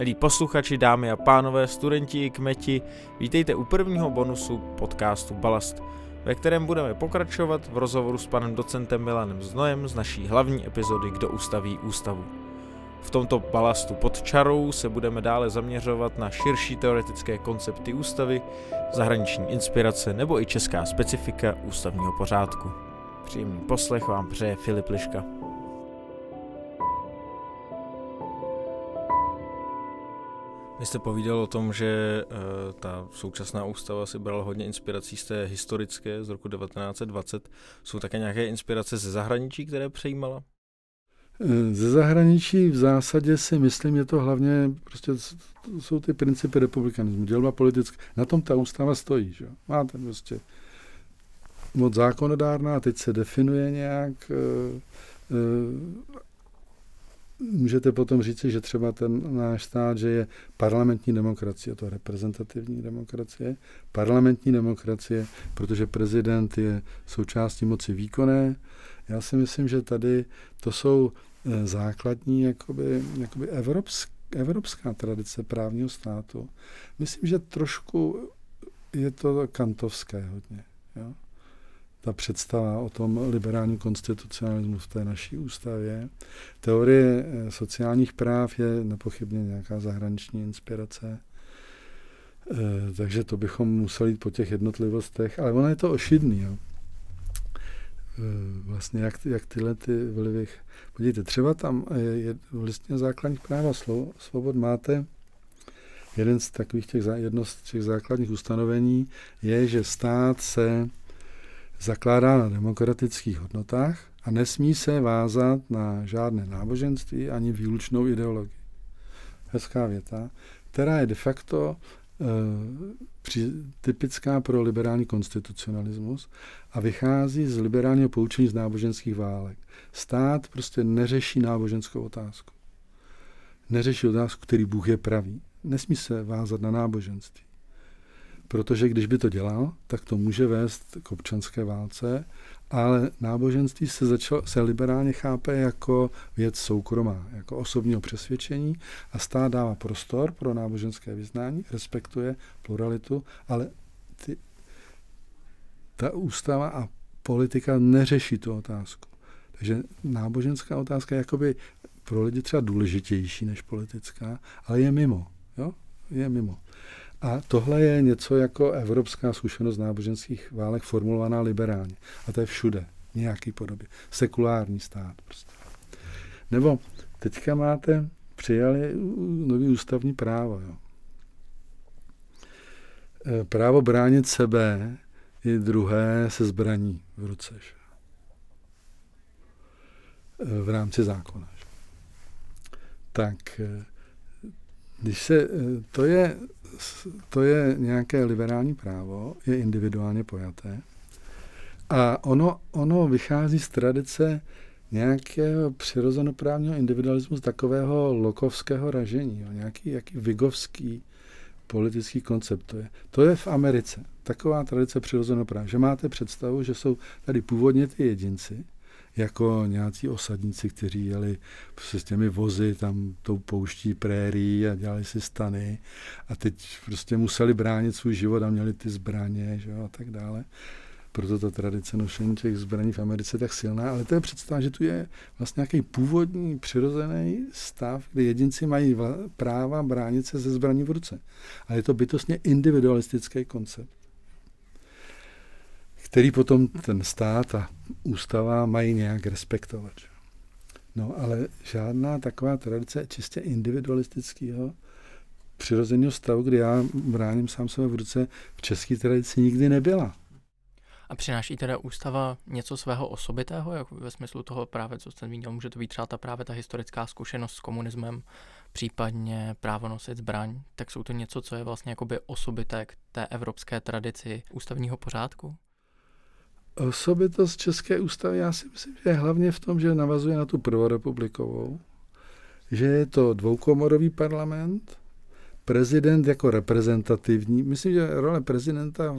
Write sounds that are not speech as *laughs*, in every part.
Milí posluchači, dámy a pánové, studenti i kmeti, vítejte u prvního bonusu podcastu Balast, ve kterém budeme pokračovat v rozhovoru s panem docentem Milanem Znojem z naší hlavní epizody Kdo ustaví ústavu. V tomto balastu pod čarou se budeme dále zaměřovat na širší teoretické koncepty ústavy, zahraniční inspirace nebo i česká specifika ústavního pořádku. Příjemný poslech vám přeje Filip Liška. Vy jste povídal o tom, že uh, ta současná ústava si brala hodně inspirací z té historické z roku 1920. Jsou také nějaké inspirace ze zahraničí, které přejímala? Eh, ze zahraničí v zásadě si myslím, je to hlavně, prostě jsou ty principy republikanismu, dělba politické. Na tom ta ústava stojí. Že? Máte prostě moc zákonodárná, teď se definuje nějak uh, můžete potom říci, že třeba ten náš stát, že je parlamentní demokracie, to je reprezentativní demokracie, parlamentní demokracie, protože prezident je součástí moci výkonné. Já si myslím, že tady to jsou eh, základní jakoby, jakoby evropsk, evropská tradice právního státu. Myslím, že trošku je to kantovské hodně. Jo? Ta představa o tom liberálním konstitucionalismu v té naší ústavě. Teorie eh, sociálních práv je nepochybně nějaká zahraniční inspirace, eh, takže to bychom museli jít po těch jednotlivostech, ale ono je to ošidný. Jo. Eh, vlastně jak, jak tyhle ty vlivy. Podívejte, třeba tam je v listině základních práv a svobod máte jeden z takových těch, jedno z těch základních ustanovení je, že stát se zakládá na demokratických hodnotách a nesmí se vázat na žádné náboženství ani výlučnou ideologii. Hezká věta, která je de facto e, typická pro liberální konstitucionalismus a vychází z liberálního poučení z náboženských válek. Stát prostě neřeší náboženskou otázku. Neřeší otázku, který Bůh je pravý. Nesmí se vázat na náboženství. Protože když by to dělal, tak to může vést k občanské válce, ale náboženství se, začal, se liberálně chápe jako věc soukromá, jako osobního přesvědčení a stát dává prostor pro náboženské vyznání, respektuje pluralitu, ale ty, ta ústava a politika neřeší tu otázku. Takže náboženská otázka je jakoby pro lidi třeba důležitější než politická, ale je mimo. Jo? Je mimo. A tohle je něco jako evropská zkušenost náboženských válek formulovaná liberálně. A to je všude, nějaký podobě. Sekulární stát prostě. Nebo teďka máte, přijali nový ústavní právo. Jo. E, právo bránit sebe i druhé se zbraní v ruce. Že? E, v rámci zákona. Že? Tak e, když se, to je to je nějaké liberální právo, je individuálně pojaté. A ono, ono vychází z tradice nějakého přirozenoprávního individualismu, z takového lokovského ražení, jo, nějaký jaký vigovský politický koncept to je. To je v Americe. Taková tradice přirozenoprávní, že máte představu, že jsou tady původně ty jedinci, jako nějací osadníci, kteří jeli s těmi vozy tam tou pouští prérii a dělali si stany a teď prostě museli bránit svůj život a měli ty zbraně že jo, a tak dále. Proto ta tradice nošení těch zbraní v Americe je tak silná, ale to je představa, že tu je vlastně nějaký původní přirozený stav, kdy jedinci mají práva bránit se ze zbraní v ruce. Ale je to bytostně individualistický koncept který potom ten stát a ústava mají nějak respektovat. No ale žádná taková tradice čistě individualistického přirozeného stavu, kdy já bráním sám sebe v ruce, v české tradici nikdy nebyla. A přináší teda ústava něco svého osobitého, jako ve smyslu toho právě, co jste zmínil, může to být třeba ta právě ta historická zkušenost s komunismem, případně právo nosit zbraň, tak jsou to něco, co je vlastně jakoby osobité té evropské tradici ústavního pořádku? Osobitost České ústavy, já si myslím, že je hlavně v tom, že navazuje na tu prvorepublikovou, že je to dvoukomorový parlament, prezident jako reprezentativní. Myslím, že role prezidenta,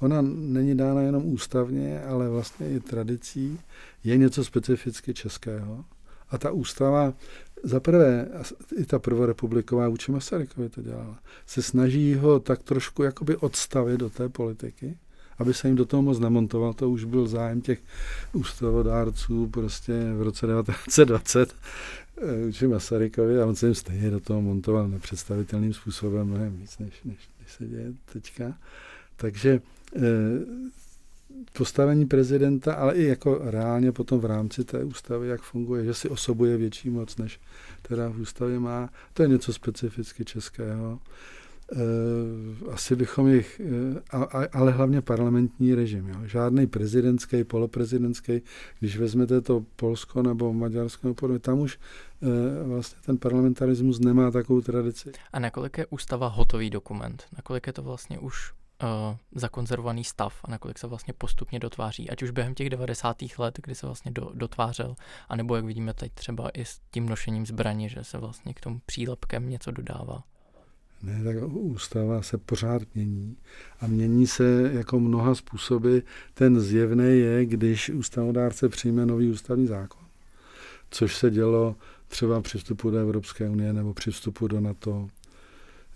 ona není dána jenom ústavně, ale vlastně i tradicí. Je něco specificky českého. A ta ústava, za prvé, i ta prvorepubliková vůči Masarykovi to dělala, se snaží ho tak trošku jakoby odstavit do té politiky, aby se jim do toho moc nemontoval. To už byl zájem těch ústavodárců prostě v roce 1920 eh, vůči Masarykovi a on se jim stejně do toho montoval nepředstavitelným způsobem mnohem víc, než, než, než se děje teďka. Takže eh, postavení prezidenta, ale i jako reálně potom v rámci té ústavy, jak funguje, že si osobuje větší moc, než teda v ústavě má, to je něco specificky českého. Eh, asi bychom jich, eh, ale hlavně parlamentní režim. Jo. Žádný prezidentský, poloprezidentský, když vezmete to Polsko nebo Maďarsko, nebo tam už eh, vlastně ten parlamentarismus nemá takovou tradici. A nakolik je ústava hotový dokument? Nakolik je to vlastně už uh, zakonzervovaný stav a nakolik se vlastně postupně dotváří, ať už během těch 90. let, kdy se vlastně do, dotvářel, anebo jak vidíme teď třeba i s tím nošením zbraní, že se vlastně k tomu přílepkem něco dodává. Ne, tak ústava se pořád mění a mění se jako mnoha způsoby. Ten zjevný je, když ústavodárce přijme nový ústavní zákon, což se dělo třeba při vstupu do Evropské unie nebo při vstupu do NATO,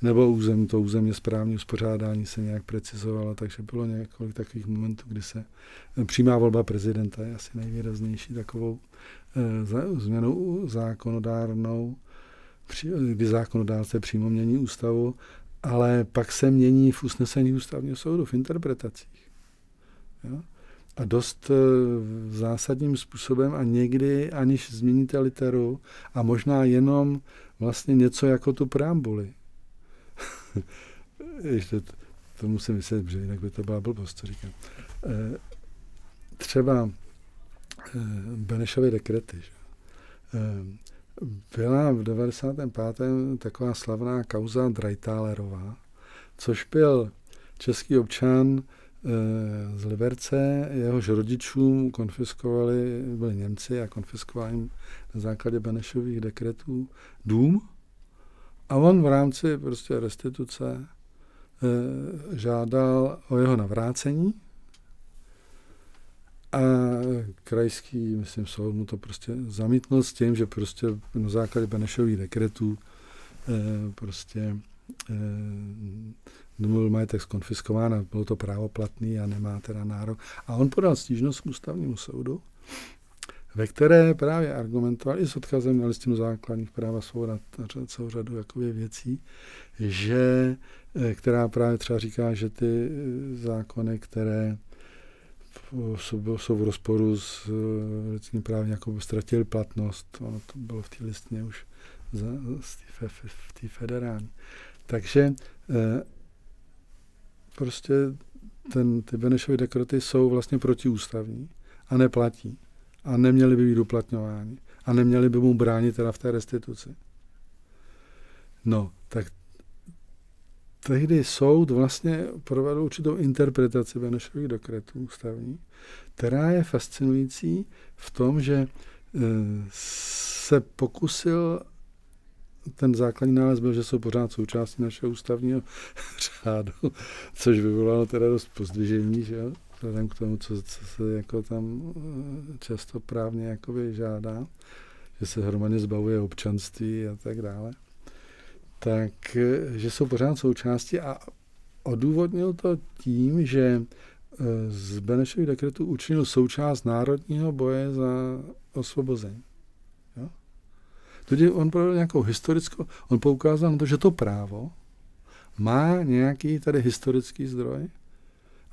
nebo území, to územně správní uspořádání se nějak precizovalo, takže bylo několik takových momentů, kdy se eh, přímá volba prezidenta je asi nejvýraznější takovou e, změnou zákonodárnou, kdy zákonodárce přímo mění ústavu, ale pak se mění v usnesení ústavního soudu, v interpretacích. Jo? A dost e, zásadním způsobem a někdy, aniž změníte literu a možná jenom vlastně něco jako tu preambuli. *laughs* Ještě to, to musím vysvětlit, že jinak by to byla blbost, co říkám. E, třeba e, Benešovy dekrety. Že? E, byla v 95. taková slavná kauza Drajtálerová, což byl český občan z Liberce, jehož rodičům konfiskovali, byli Němci a konfiskovali jim na základě Benešových dekretů dům a on v rámci prostě restituce e, žádal o jeho navrácení a krajský, myslím, soud mu to prostě zamítnul s tím, že prostě na základě Benešových dekretů e, prostě e, byl majetek skonfiskován a bylo to právoplatný a nemá teda nárok. A on podal stížnost k ústavnímu soudu ve které právě argumentovali i s odkazem na listinu základních práv a svoboda celou řadu jakoby věcí, že, eh, která právě třeba říká, že ty eh, zákony, které jsou, v rozporu s eh, lidským právem, jako ztratili platnost. Ono to bylo v té listině už za, v té federální. Takže prostě ten, ty Benešovy dekrety jsou vlastně protiústavní a neplatí a neměli by být uplatňováni a neměli by mu bránit teda v té restituci. No, tak tehdy soud vlastně provedl určitou interpretaci Benešových dekretů ústavní, která je fascinující v tom, že e, se pokusil ten základní nález byl, že jsou pořád součástí našeho ústavního *laughs* řádu, což vyvolalo teda dost pozdvižení, že jo? vzhledem k tomu, co, co se jako tam eh, často právně jakoby žádá, že se hromadně zbavuje občanství a tak dále, tak eh, že jsou pořád součástí a odůvodnil to tím, že eh, z Benešových dekretů učinil součást národního boje za osvobození. Jo? Tudíž on provedl nějakou historickou, on poukázal na to, že to právo má nějaký tady historický zdroj,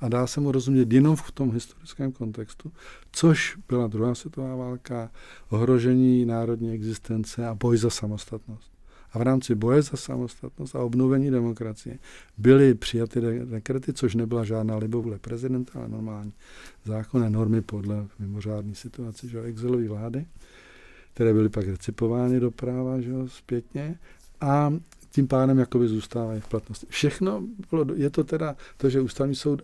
a dá se mu rozumět jenom v tom historickém kontextu, což byla druhá světová válka, ohrožení národní existence a boj za samostatnost. A v rámci boje za samostatnost a obnovení demokracie byly přijaty dekrety, což nebyla žádná libovůle prezidenta, ale normální zákonné normy podle mimořádné situace, že exilové vlády, které byly pak recipovány do práva že zpětně. A tím pádem jakoby zůstávají v platnosti. Všechno bylo, je to teda to, že ústavní soud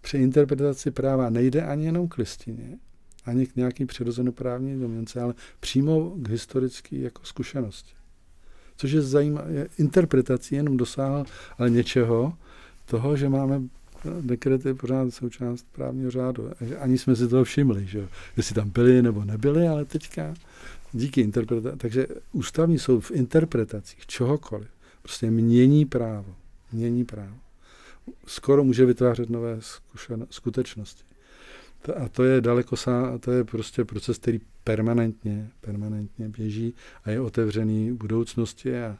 při interpretaci práva nejde ani jenom k listině, ani k nějaký přirozenoprávní domněnce, ale přímo k historické jako zkušenosti. Což je zajímavé, interpretací jenom dosáhl ale něčeho, toho, že máme dekrety pořád součást právního řádu. Ani jsme si toho všimli, že jestli tam byli nebo nebyli, ale teďka díky interpretaci. Takže ústavní soud v interpretacích čehokoliv prostě mění právo. Mění právo. Skoro může vytvářet nové zkušen- skutečnosti. A to je daleko sá, to je prostě proces, který permanentně, permanentně běží a je otevřený budoucnosti. A,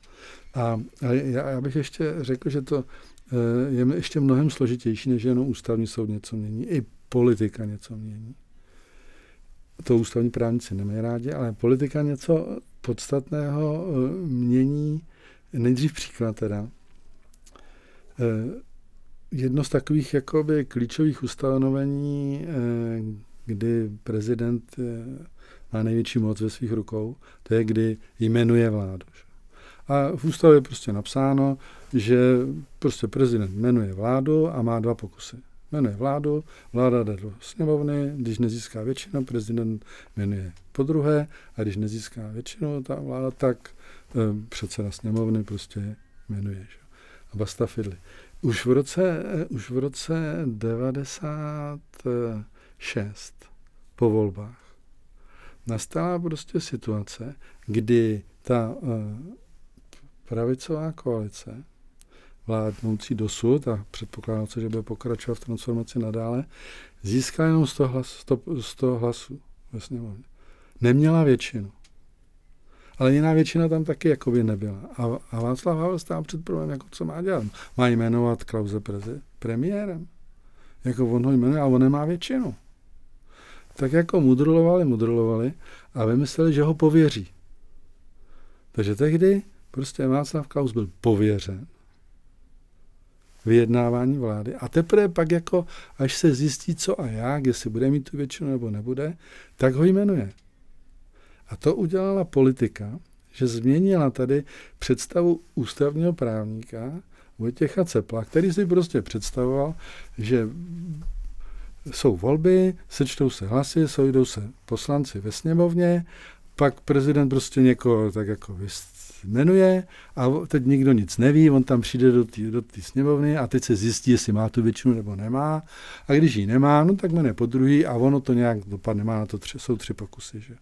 a, a já, já bych ještě řekl, že to eh, je ještě mnohem složitější, než jenom ústavní soud něco mění. I politika něco mění. To ústavní právníci nemají rádi, ale politika něco podstatného eh, mění. Nejdřív příklad teda. Eh, jedno z takových jakoby klíčových ustanovení, kdy prezident má největší moc ve svých rukou, to je, kdy jmenuje vládu. A v ústavě je prostě napsáno, že prostě prezident jmenuje vládu a má dva pokusy. Jmenuje vládu, vláda jde do sněmovny, když nezíská většinu, prezident jmenuje po druhé a když nezíská většinu ta vláda, tak e, předseda sněmovny prostě jmenuje. Že? A basta fidli. Už v roce, e, už v roce 96 po volbách nastala prostě situace, kdy ta uh, pravicová koalice, vládnoucí dosud a předpokládám se, že bude pokračovat v transformaci nadále, získala jenom 100, hlas, 100, 100 hlasů ve sněmovně. Neměla většinu. Ale jiná většina tam taky jakoby nebyla. A, a Václav Havel stál před problémem, jako co má dělat. Má jmenovat Klauze prezi, premiérem. Jako on ho jmenuje, a on nemá většinu tak jako mudrolovali, mudrolovali a vymysleli, že ho pověří. Takže tehdy prostě Václav Klaus byl pověřen vyjednávání vlády. A teprve pak jako, až se zjistí co a jak, jestli bude mít tu většinu nebo nebude, tak ho jmenuje. A to udělala politika, že změnila tady představu ústavního právníka Vojtěcha Cepla, který si prostě představoval, že jsou volby, sečtou se hlasy, sojdou se poslanci ve sněmovně, pak prezident prostě někoho tak jako jmenuje a teď nikdo nic neví, on tam přijde do té do sněmovny a teď se zjistí, jestli má tu většinu nebo nemá. A když ji nemá, no tak jmenuje po druhý a ono to nějak dopadne, má na to tři, jsou tři pokusy. Že?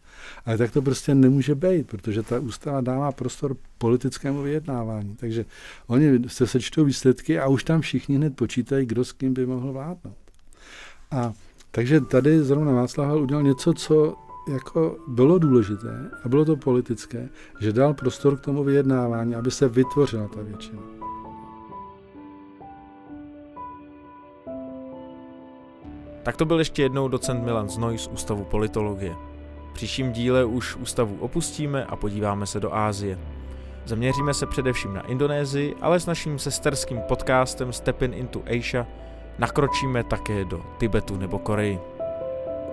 Ale tak to prostě nemůže být, protože ta ústava dává prostor politickému vyjednávání. Takže oni se sečtou výsledky a už tam všichni hned počítají, kdo s kým by mohl vládnout. A takže tady zrovna Václav udělal něco, co jako bylo důležité a bylo to politické, že dal prostor k tomu vyjednávání, aby se vytvořila ta většina. Tak to byl ještě jednou docent Milan Znoj z Ústavu politologie. V příštím díle už ústavu opustíme a podíváme se do Ázie. Zaměříme se především na Indonésii, ale s naším sesterským podcastem Stepin into Asia nakročíme také do Tibetu nebo Koreji.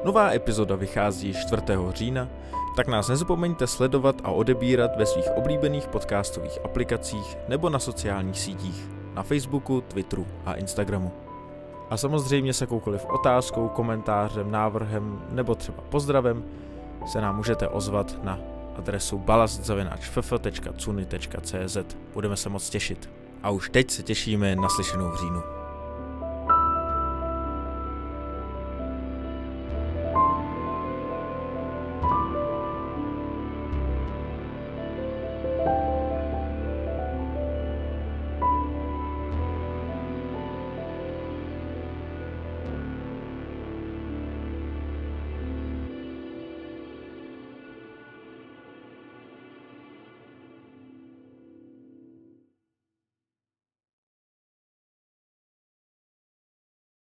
Nová epizoda vychází 4. října, tak nás nezapomeňte sledovat a odebírat ve svých oblíbených podcastových aplikacích nebo na sociálních sítích na Facebooku, Twitteru a Instagramu. A samozřejmě se jakoukoliv otázkou, komentářem, návrhem nebo třeba pozdravem se nám můžete ozvat na adresu balastzavináčff.cuny.cz. Budeme se moc těšit. A už teď se těšíme na slyšenou v říjnu.